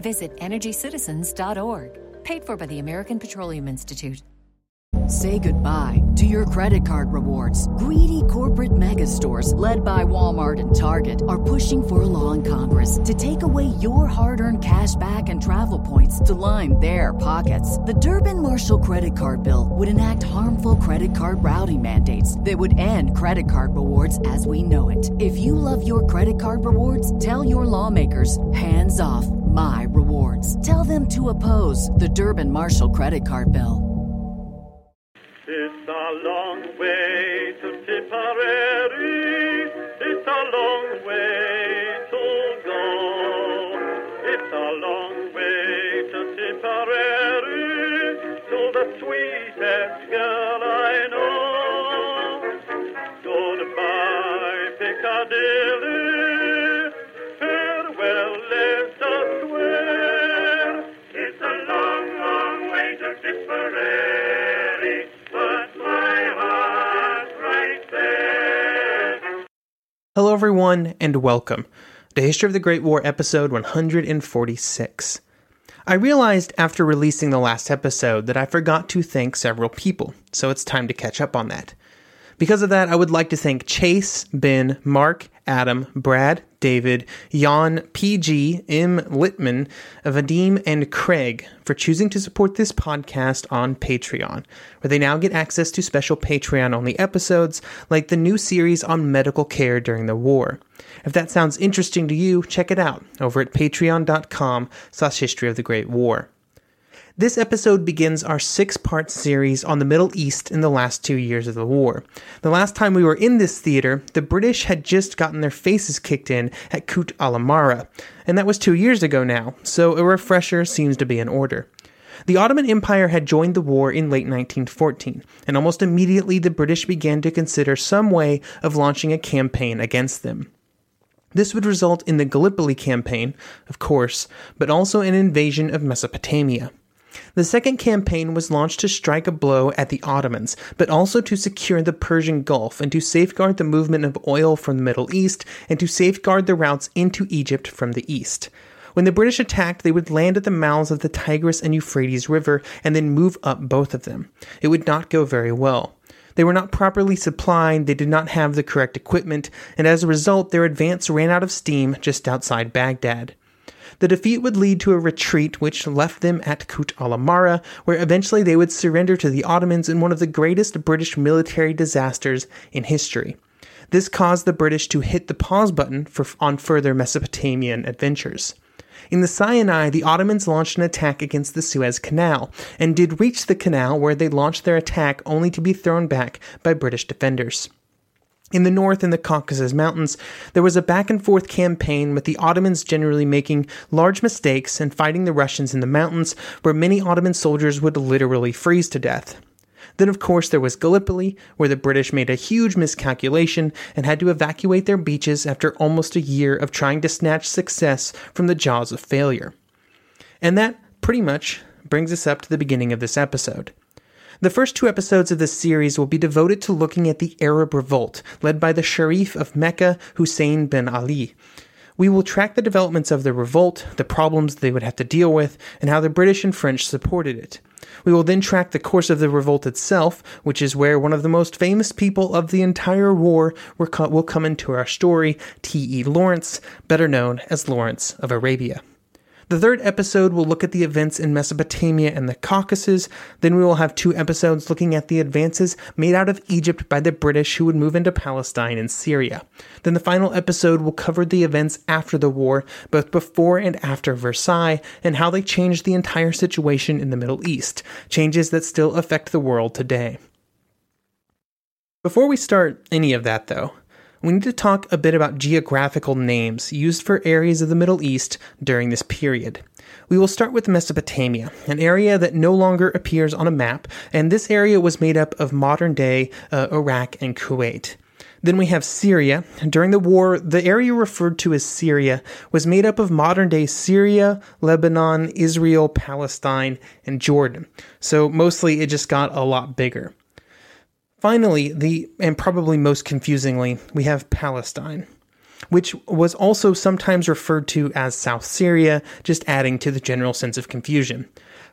Visit EnergyCitizens.org. Paid for by the American Petroleum Institute. Say goodbye to your credit card rewards. Greedy corporate mega stores, led by Walmart and Target, are pushing for a law in Congress to take away your hard earned cash back and travel points to line their pockets. The Durbin Marshall credit card bill would enact harmful credit card routing mandates that would end credit card rewards as we know it. If you love your credit card rewards, tell your lawmakers hands off my rewards. Tell them to oppose the Durbin Marshall credit card bill. It's a long Hello, everyone, and welcome to History of the Great War episode 146. I realized after releasing the last episode that I forgot to thank several people, so it's time to catch up on that. Because of that, I would like to thank Chase, Ben, Mark, Adam, Brad, David, Jan, PG, M. Littman, Vadim, and Craig for choosing to support this podcast on Patreon, where they now get access to special Patreon only episodes like the new series on medical care during the war. If that sounds interesting to you, check it out over at patreon.com slash history of the Great War. This episode begins our six part series on the Middle East in the last two years of the war. The last time we were in this theater, the British had just gotten their faces kicked in at Kut al Amara, and that was two years ago now, so a refresher seems to be in order. The Ottoman Empire had joined the war in late 1914, and almost immediately the British began to consider some way of launching a campaign against them. This would result in the Gallipoli campaign, of course, but also an invasion of Mesopotamia. The second campaign was launched to strike a blow at the Ottomans, but also to secure the Persian Gulf and to safeguard the movement of oil from the Middle East and to safeguard the routes into Egypt from the east. When the British attacked, they would land at the mouths of the Tigris and Euphrates River and then move up both of them. It would not go very well. They were not properly supplied, they did not have the correct equipment, and as a result, their advance ran out of steam just outside Baghdad. The defeat would lead to a retreat which left them at Kut al Amara, where eventually they would surrender to the Ottomans in one of the greatest British military disasters in history. This caused the British to hit the pause button for, on further Mesopotamian adventures. In the Sinai, the Ottomans launched an attack against the Suez Canal, and did reach the canal where they launched their attack only to be thrown back by British defenders. In the north, in the Caucasus Mountains, there was a back and forth campaign with the Ottomans generally making large mistakes and fighting the Russians in the mountains, where many Ottoman soldiers would literally freeze to death. Then, of course, there was Gallipoli, where the British made a huge miscalculation and had to evacuate their beaches after almost a year of trying to snatch success from the jaws of failure. And that pretty much brings us up to the beginning of this episode. The first two episodes of this series will be devoted to looking at the Arab Revolt, led by the Sharif of Mecca, Hussein bin Ali. We will track the developments of the revolt, the problems they would have to deal with, and how the British and French supported it. We will then track the course of the revolt itself, which is where one of the most famous people of the entire war will come into our story, T.E. Lawrence, better known as Lawrence of Arabia. The third episode will look at the events in Mesopotamia and the Caucasus. Then we will have two episodes looking at the advances made out of Egypt by the British who would move into Palestine and Syria. Then the final episode will cover the events after the war, both before and after Versailles, and how they changed the entire situation in the Middle East, changes that still affect the world today. Before we start any of that, though, we need to talk a bit about geographical names used for areas of the Middle East during this period. We will start with Mesopotamia, an area that no longer appears on a map, and this area was made up of modern day uh, Iraq and Kuwait. Then we have Syria. During the war, the area referred to as Syria was made up of modern day Syria, Lebanon, Israel, Palestine, and Jordan. So mostly it just got a lot bigger. Finally, the and probably most confusingly, we have Palestine, which was also sometimes referred to as South Syria, just adding to the general sense of confusion.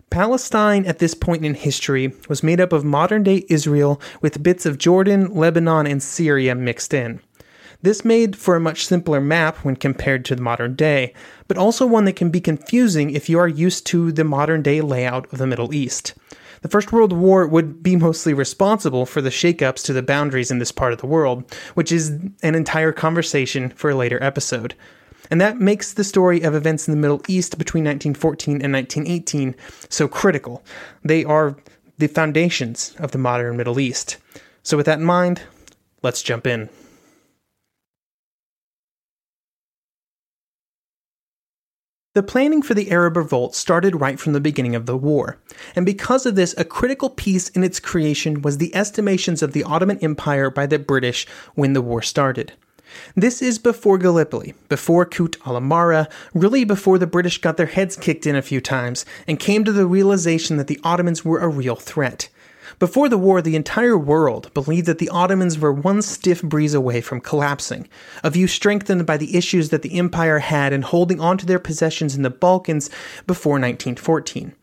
Palestine at this point in history was made up of modern day Israel with bits of Jordan, Lebanon, and Syria mixed in. This made for a much simpler map when compared to the modern day, but also one that can be confusing if you are used to the modern day layout of the Middle East. The First World War would be mostly responsible for the shakeups to the boundaries in this part of the world, which is an entire conversation for a later episode and that makes the story of events in the Middle East between 1914 and 1918 so critical. They are the foundations of the modern Middle East. So, with that in mind, let's jump in. The planning for the Arab Revolt started right from the beginning of the war, and because of this, a critical piece in its creation was the estimations of the Ottoman Empire by the British when the war started. This is before Gallipoli, before Kut al-Amara, really before the British got their heads kicked in a few times and came to the realization that the Ottomans were a real threat. Before the war, the entire world believed that the Ottomans were one stiff breeze away from collapsing, a view strengthened by the issues that the empire had in holding on to their possessions in the Balkans before 1914.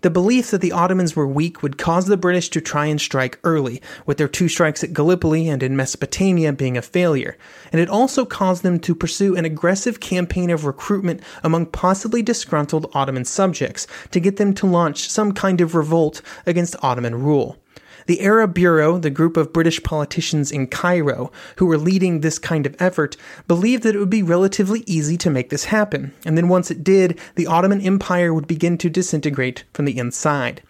The belief that the Ottomans were weak would cause the British to try and strike early, with their two strikes at Gallipoli and in Mesopotamia being a failure, and it also caused them to pursue an aggressive campaign of recruitment among possibly disgruntled Ottoman subjects to get them to launch some kind of revolt against Ottoman rule. The Arab Bureau, the group of British politicians in Cairo who were leading this kind of effort, believed that it would be relatively easy to make this happen, and then once it did, the Ottoman Empire would begin to disintegrate from the inside.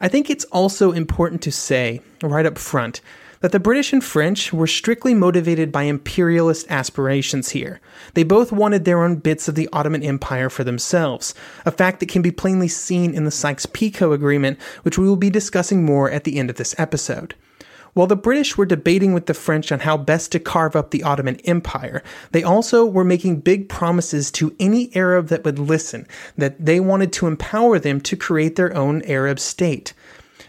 I think it's also important to say, right up front, that the British and French were strictly motivated by imperialist aspirations here. They both wanted their own bits of the Ottoman Empire for themselves, a fact that can be plainly seen in the Sykes Picot Agreement, which we will be discussing more at the end of this episode. While the British were debating with the French on how best to carve up the Ottoman Empire, they also were making big promises to any Arab that would listen that they wanted to empower them to create their own Arab state.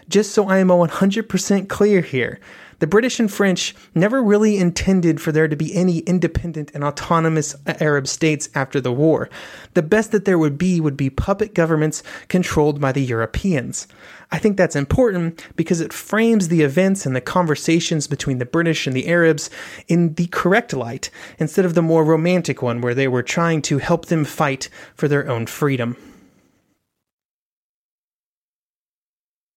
Just so I am 100% clear here, the British and French never really intended for there to be any independent and autonomous Arab states after the war. The best that there would be would be puppet governments controlled by the Europeans. I think that's important because it frames the events and the conversations between the British and the Arabs in the correct light instead of the more romantic one where they were trying to help them fight for their own freedom.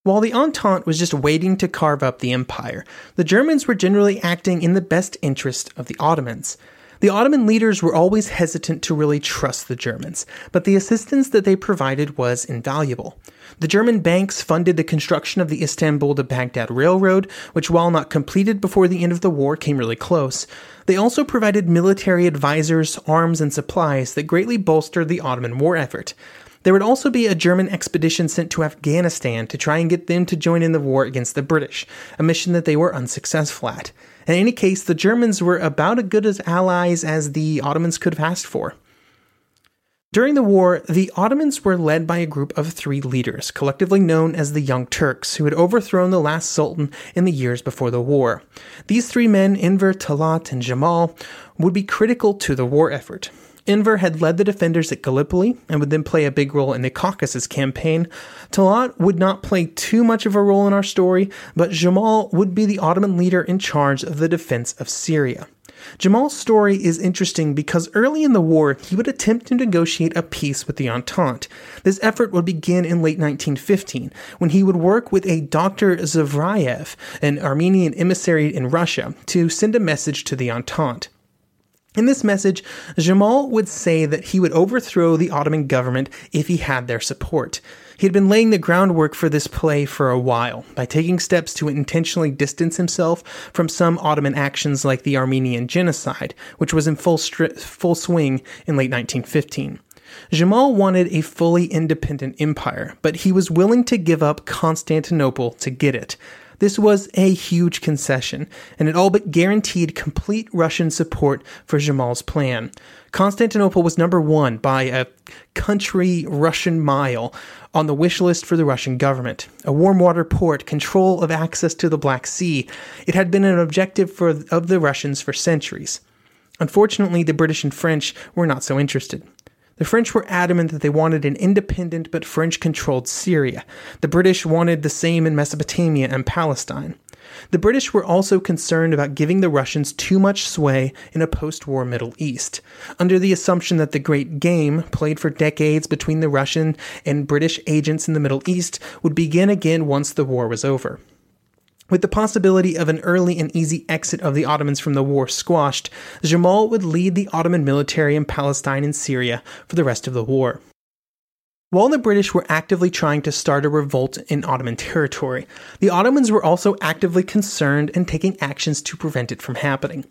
While the Entente was just waiting to carve up the empire, the Germans were generally acting in the best interest of the Ottomans. The Ottoman leaders were always hesitant to really trust the Germans, but the assistance that they provided was invaluable. The German banks funded the construction of the Istanbul to Baghdad Railroad, which, while not completed before the end of the war, came really close. They also provided military advisors, arms, and supplies that greatly bolstered the Ottoman war effort. There would also be a German expedition sent to Afghanistan to try and get them to join in the war against the British, a mission that they were unsuccessful at. In any case, the Germans were about as good as allies as the Ottomans could have asked for. During the war, the Ottomans were led by a group of three leaders, collectively known as the Young Turks, who had overthrown the last sultan in the years before the war. These three men, Enver, Talat, and Jamal, would be critical to the war effort. Enver had led the defenders at Gallipoli and would then play a big role in the Caucasus campaign. Talat would not play too much of a role in our story, but Jamal would be the Ottoman leader in charge of the defense of Syria. Jamal's story is interesting because early in the war, he would attempt to negotiate a peace with the Entente. This effort would begin in late 1915, when he would work with a Dr. Zavriev, an Armenian emissary in Russia, to send a message to the Entente. In this message, Jamal would say that he would overthrow the Ottoman government if he had their support. He had been laying the groundwork for this play for a while by taking steps to intentionally distance himself from some Ottoman actions like the Armenian genocide, which was in full, stri- full swing in late 1915. Jamal wanted a fully independent empire, but he was willing to give up Constantinople to get it. This was a huge concession, and it all but guaranteed complete Russian support for Jamal's plan. Constantinople was number one by a country Russian mile on the wish list for the Russian government. A warm water port, control of access to the Black Sea. It had been an objective for, of the Russians for centuries. Unfortunately, the British and French were not so interested. The French were adamant that they wanted an independent but French controlled Syria. The British wanted the same in Mesopotamia and Palestine. The British were also concerned about giving the Russians too much sway in a post war Middle East, under the assumption that the Great Game, played for decades between the Russian and British agents in the Middle East, would begin again once the war was over. With the possibility of an early and easy exit of the Ottomans from the war squashed, Jamal would lead the Ottoman military in Palestine and Syria for the rest of the war. While the British were actively trying to start a revolt in Ottoman territory, the Ottomans were also actively concerned and taking actions to prevent it from happening.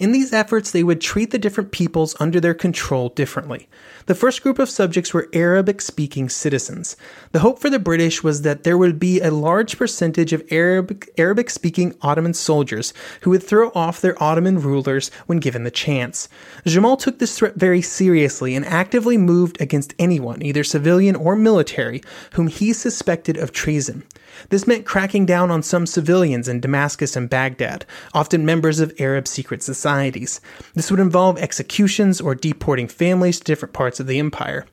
In these efforts, they would treat the different peoples under their control differently. The first group of subjects were Arabic speaking citizens. The hope for the British was that there would be a large percentage of Arabic speaking Ottoman soldiers who would throw off their Ottoman rulers when given the chance. Jamal took this threat very seriously and actively moved against anyone, either civilian or military, whom he suspected of treason. This meant cracking down on some civilians in Damascus and Baghdad, often members of Arab secret societies. This would involve executions or deporting families to different parts of the empire.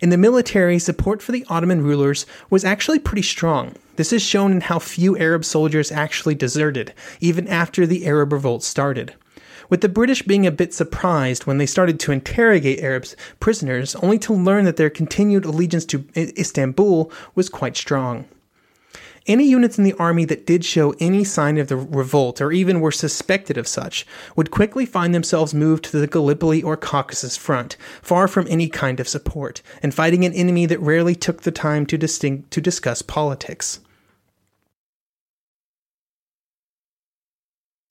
In the military, support for the Ottoman rulers was actually pretty strong. This is shown in how few Arab soldiers actually deserted, even after the Arab revolt started with the British being a bit surprised when they started to interrogate Arabs prisoners, only to learn that their continued allegiance to Istanbul was quite strong. Any units in the army that did show any sign of the revolt, or even were suspected of such, would quickly find themselves moved to the Gallipoli or Caucasus front, far from any kind of support, and fighting an enemy that rarely took the time to, distinct, to discuss politics.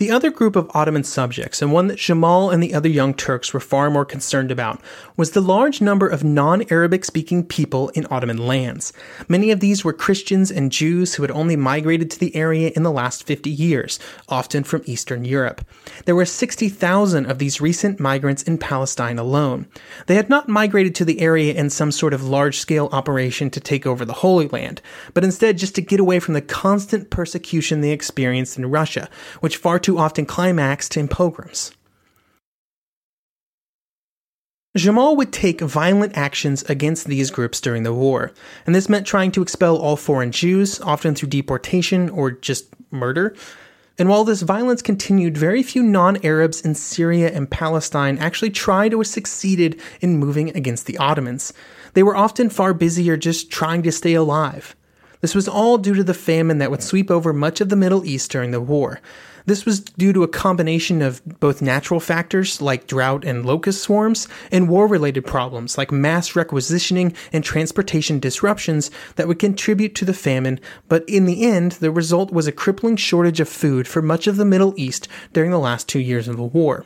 The other group of Ottoman subjects, and one that Jamal and the other young Turks were far more concerned about, was the large number of non Arabic speaking people in Ottoman lands. Many of these were Christians and Jews who had only migrated to the area in the last 50 years, often from Eastern Europe. There were 60,000 of these recent migrants in Palestine alone. They had not migrated to the area in some sort of large scale operation to take over the Holy Land, but instead just to get away from the constant persecution they experienced in Russia, which far too often climaxed in pogroms. Jamal would take violent actions against these groups during the war, and this meant trying to expel all foreign Jews, often through deportation or just murder. And while this violence continued, very few non Arabs in Syria and Palestine actually tried or succeeded in moving against the Ottomans. They were often far busier just trying to stay alive. This was all due to the famine that would sweep over much of the Middle East during the war. This was due to a combination of both natural factors like drought and locust swarms and war related problems like mass requisitioning and transportation disruptions that would contribute to the famine, but in the end, the result was a crippling shortage of food for much of the Middle East during the last two years of the war.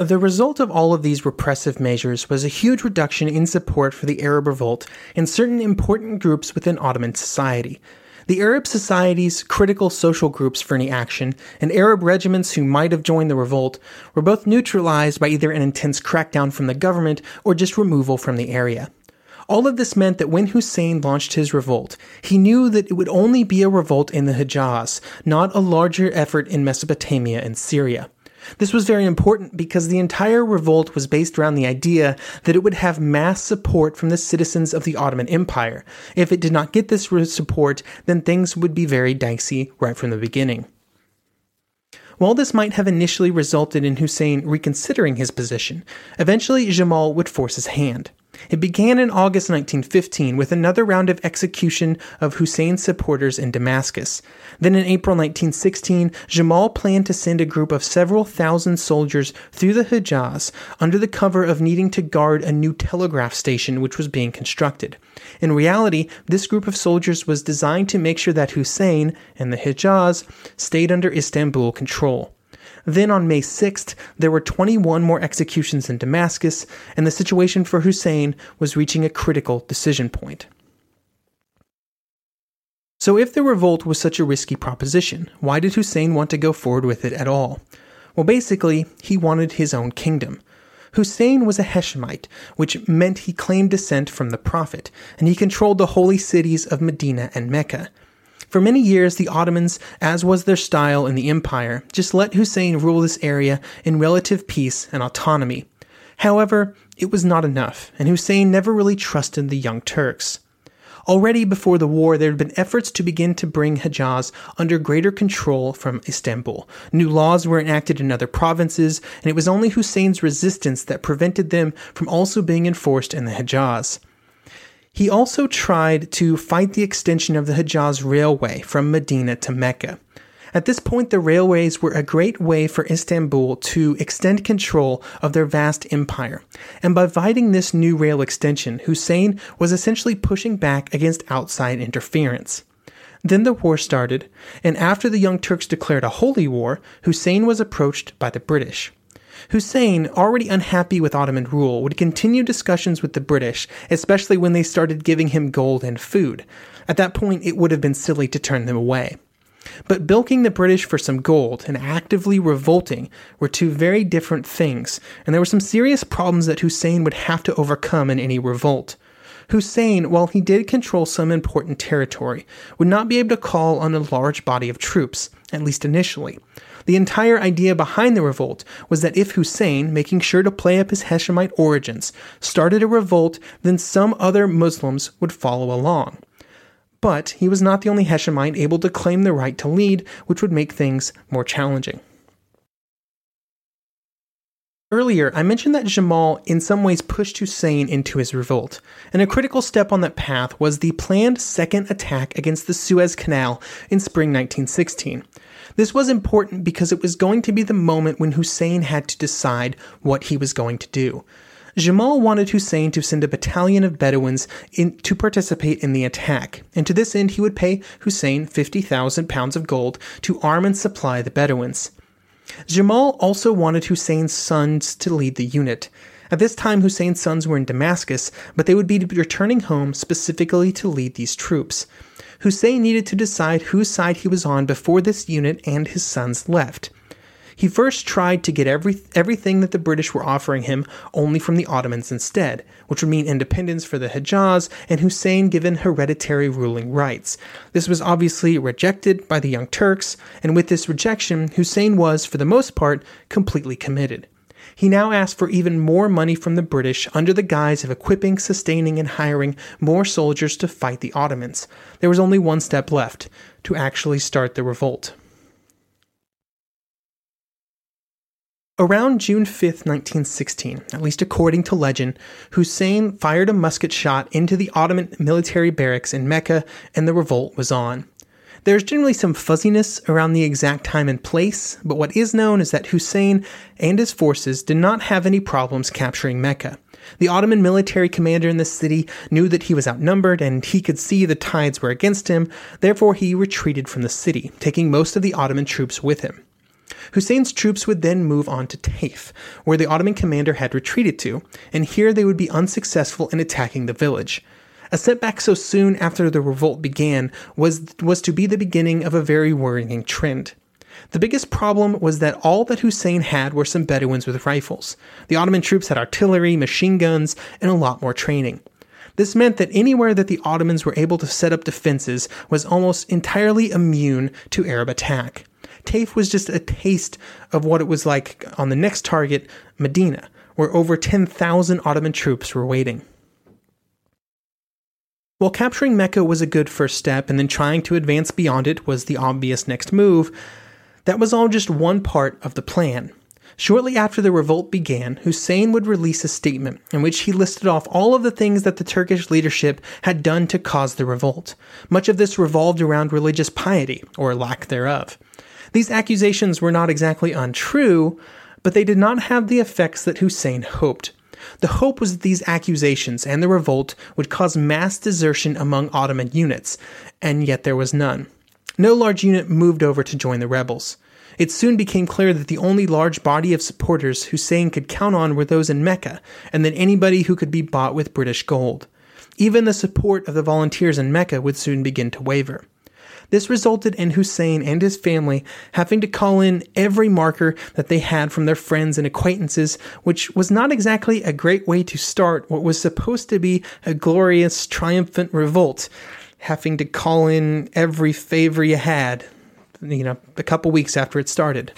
The result of all of these repressive measures was a huge reduction in support for the Arab revolt in certain important groups within Ottoman society. The Arab society's critical social groups for any action and Arab regiments who might have joined the revolt were both neutralized by either an intense crackdown from the government or just removal from the area. All of this meant that when Hussein launched his revolt, he knew that it would only be a revolt in the Hejaz, not a larger effort in Mesopotamia and Syria. This was very important because the entire revolt was based around the idea that it would have mass support from the citizens of the Ottoman Empire. If it did not get this support, then things would be very dicey right from the beginning. While this might have initially resulted in Hussein reconsidering his position, eventually Jamal would force his hand. It began in August 1915 with another round of execution of Hussein's supporters in Damascus. Then in April 1916, Jamal planned to send a group of several thousand soldiers through the Hejaz under the cover of needing to guard a new telegraph station which was being constructed. In reality, this group of soldiers was designed to make sure that Hussein and the Hejaz stayed under Istanbul control. Then on May 6th, there were 21 more executions in Damascus, and the situation for Hussein was reaching a critical decision point. So, if the revolt was such a risky proposition, why did Hussein want to go forward with it at all? Well, basically, he wanted his own kingdom. Hussein was a Hashemite, which meant he claimed descent from the Prophet, and he controlled the holy cities of Medina and Mecca. For many years, the Ottomans, as was their style in the empire, just let Hussein rule this area in relative peace and autonomy. However, it was not enough, and Hussein never really trusted the Young Turks. Already before the war, there had been efforts to begin to bring Hejaz under greater control from Istanbul. New laws were enacted in other provinces, and it was only Hussein's resistance that prevented them from also being enforced in the Hejaz. He also tried to fight the extension of the Hejaz Railway from Medina to Mecca. At this point, the railways were a great way for Istanbul to extend control of their vast empire. And by fighting this new rail extension, Hussein was essentially pushing back against outside interference. Then the war started, and after the Young Turks declared a holy war, Hussein was approached by the British. Hussein, already unhappy with Ottoman rule, would continue discussions with the British, especially when they started giving him gold and food. At that point, it would have been silly to turn them away. But bilking the British for some gold and actively revolting were two very different things, and there were some serious problems that Hussein would have to overcome in any revolt. Hussein, while he did control some important territory, would not be able to call on a large body of troops, at least initially. The entire idea behind the revolt was that if Hussein, making sure to play up his Hashemite origins, started a revolt, then some other Muslims would follow along. But he was not the only Hashemite able to claim the right to lead, which would make things more challenging. Earlier, I mentioned that Jamal in some ways pushed Hussein into his revolt, and a critical step on that path was the planned second attack against the Suez Canal in spring 1916. This was important because it was going to be the moment when Hussein had to decide what he was going to do. Jamal wanted Hussein to send a battalion of Bedouins in, to participate in the attack, and to this end he would pay Hussein 50,000 pounds of gold to arm and supply the Bedouins. Jamal also wanted Hussein's sons to lead the unit. At this time, Hussein's sons were in Damascus, but they would be returning home specifically to lead these troops. Hussein needed to decide whose side he was on before this unit and his sons left. He first tried to get every, everything that the British were offering him only from the Ottomans instead, which would mean independence for the Hejaz and Hussein given hereditary ruling rights. This was obviously rejected by the Young Turks, and with this rejection, Hussein was, for the most part, completely committed. He now asked for even more money from the British under the guise of equipping, sustaining, and hiring more soldiers to fight the Ottomans. There was only one step left to actually start the revolt. Around June 5, 1916, at least according to legend, Hussein fired a musket shot into the Ottoman military barracks in Mecca and the revolt was on. There's generally some fuzziness around the exact time and place, but what is known is that Hussein and his forces did not have any problems capturing Mecca. The Ottoman military commander in the city knew that he was outnumbered and he could see the tides were against him, therefore, he retreated from the city, taking most of the Ottoman troops with him. Hussein's troops would then move on to Taif, where the Ottoman commander had retreated to, and here they would be unsuccessful in attacking the village. A setback so soon after the revolt began was, was to be the beginning of a very worrying trend. The biggest problem was that all that Hussein had were some Bedouins with rifles. The Ottoman troops had artillery, machine guns, and a lot more training. This meant that anywhere that the Ottomans were able to set up defenses was almost entirely immune to Arab attack. Taif was just a taste of what it was like on the next target, Medina, where over 10,000 Ottoman troops were waiting. While capturing Mecca was a good first step and then trying to advance beyond it was the obvious next move, that was all just one part of the plan. Shortly after the revolt began, Hussein would release a statement in which he listed off all of the things that the Turkish leadership had done to cause the revolt. Much of this revolved around religious piety, or lack thereof. These accusations were not exactly untrue, but they did not have the effects that Hussein hoped. The hope was that these accusations and the revolt would cause mass desertion among Ottoman units, and yet there was none. No large unit moved over to join the rebels. It soon became clear that the only large body of supporters Hussein could count on were those in Mecca, and that anybody who could be bought with British gold. Even the support of the volunteers in Mecca would soon begin to waver. This resulted in Hussein and his family having to call in every marker that they had from their friends and acquaintances, which was not exactly a great way to start what was supposed to be a glorious, triumphant revolt. Having to call in every favor you had, you know, a couple weeks after it started.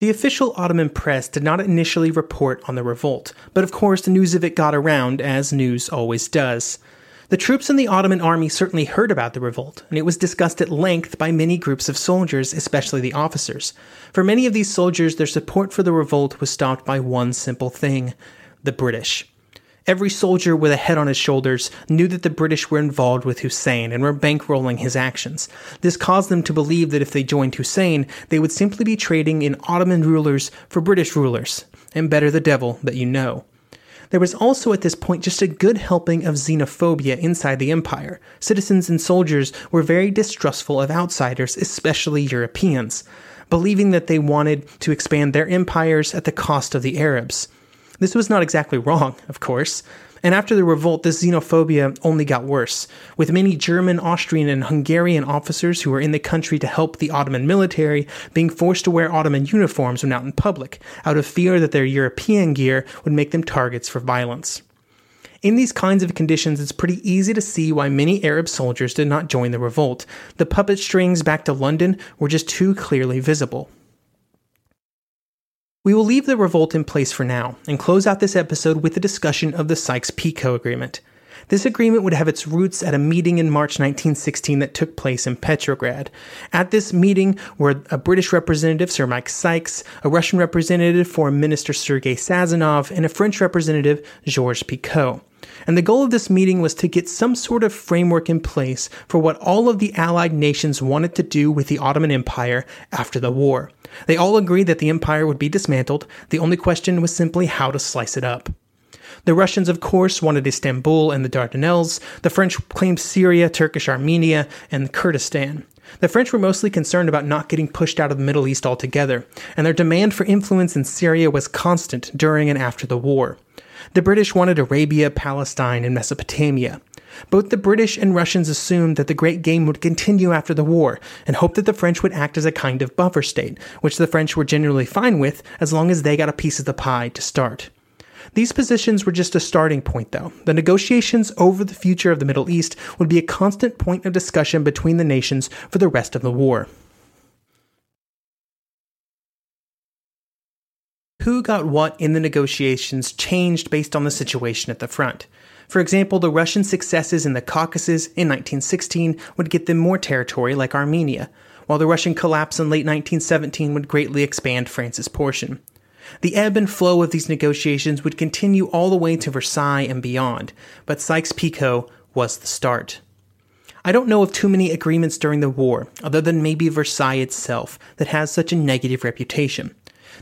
The official Ottoman press did not initially report on the revolt, but of course the news of it got around, as news always does. The troops in the Ottoman army certainly heard about the revolt, and it was discussed at length by many groups of soldiers, especially the officers. For many of these soldiers, their support for the revolt was stopped by one simple thing the British. Every soldier with a head on his shoulders knew that the British were involved with Hussein and were bankrolling his actions. This caused them to believe that if they joined Hussein, they would simply be trading in Ottoman rulers for British rulers, and better the devil that you know. There was also at this point just a good helping of xenophobia inside the empire. Citizens and soldiers were very distrustful of outsiders, especially Europeans, believing that they wanted to expand their empires at the cost of the Arabs. This was not exactly wrong, of course. And after the revolt, this xenophobia only got worse, with many German, Austrian, and Hungarian officers who were in the country to help the Ottoman military being forced to wear Ottoman uniforms when out in public, out of fear that their European gear would make them targets for violence. In these kinds of conditions, it's pretty easy to see why many Arab soldiers did not join the revolt. The puppet strings back to London were just too clearly visible. We will leave the revolt in place for now and close out this episode with a discussion of the Sykes Picot Agreement. This agreement would have its roots at a meeting in March 1916 that took place in Petrograd. At this meeting were a British representative, Sir Mike Sykes, a Russian representative, Foreign Minister Sergei Sazonov, and a French representative, Georges Picot. And the goal of this meeting was to get some sort of framework in place for what all of the Allied nations wanted to do with the Ottoman Empire after the war. They all agreed that the empire would be dismantled. The only question was simply how to slice it up. The Russians, of course, wanted Istanbul and the Dardanelles. The French claimed Syria, Turkish Armenia, and Kurdistan. The French were mostly concerned about not getting pushed out of the Middle East altogether, and their demand for influence in Syria was constant during and after the war. The British wanted Arabia, Palestine, and Mesopotamia. Both the British and Russians assumed that the Great Game would continue after the war and hoped that the French would act as a kind of buffer state, which the French were generally fine with as long as they got a piece of the pie to start. These positions were just a starting point, though. The negotiations over the future of the Middle East would be a constant point of discussion between the nations for the rest of the war. Who got what in the negotiations changed based on the situation at the front. For example, the Russian successes in the Caucasus in 1916 would get them more territory like Armenia, while the Russian collapse in late 1917 would greatly expand France's portion. The ebb and flow of these negotiations would continue all the way to Versailles and beyond, but Sykes-Picot was the start. I don't know of too many agreements during the war, other than maybe Versailles itself, that has such a negative reputation.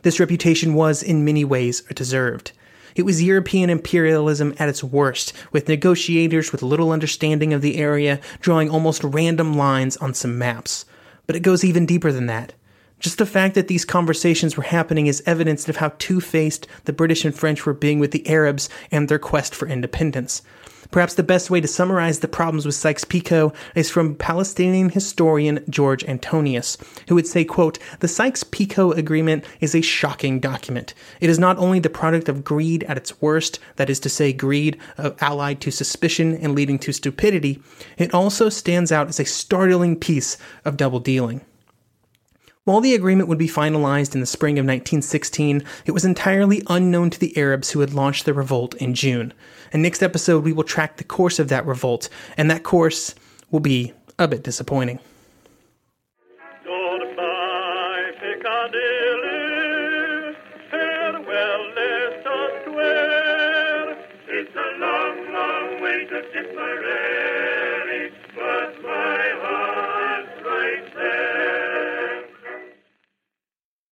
This reputation was, in many ways, deserved. It was European imperialism at its worst, with negotiators with little understanding of the area drawing almost random lines on some maps. But it goes even deeper than that. Just the fact that these conversations were happening is evidence of how two faced the British and French were being with the Arabs and their quest for independence. Perhaps the best way to summarize the problems with Sykes-Picot is from Palestinian historian George Antonius, who would say, quote, The Sykes-Picot Agreement is a shocking document. It is not only the product of greed at its worst, that is to say, greed uh, allied to suspicion and leading to stupidity, it also stands out as a startling piece of double dealing. While the agreement would be finalized in the spring of 1916, it was entirely unknown to the Arabs who had launched the revolt in June. And next episode, we will track the course of that revolt, and that course will be a bit disappointing.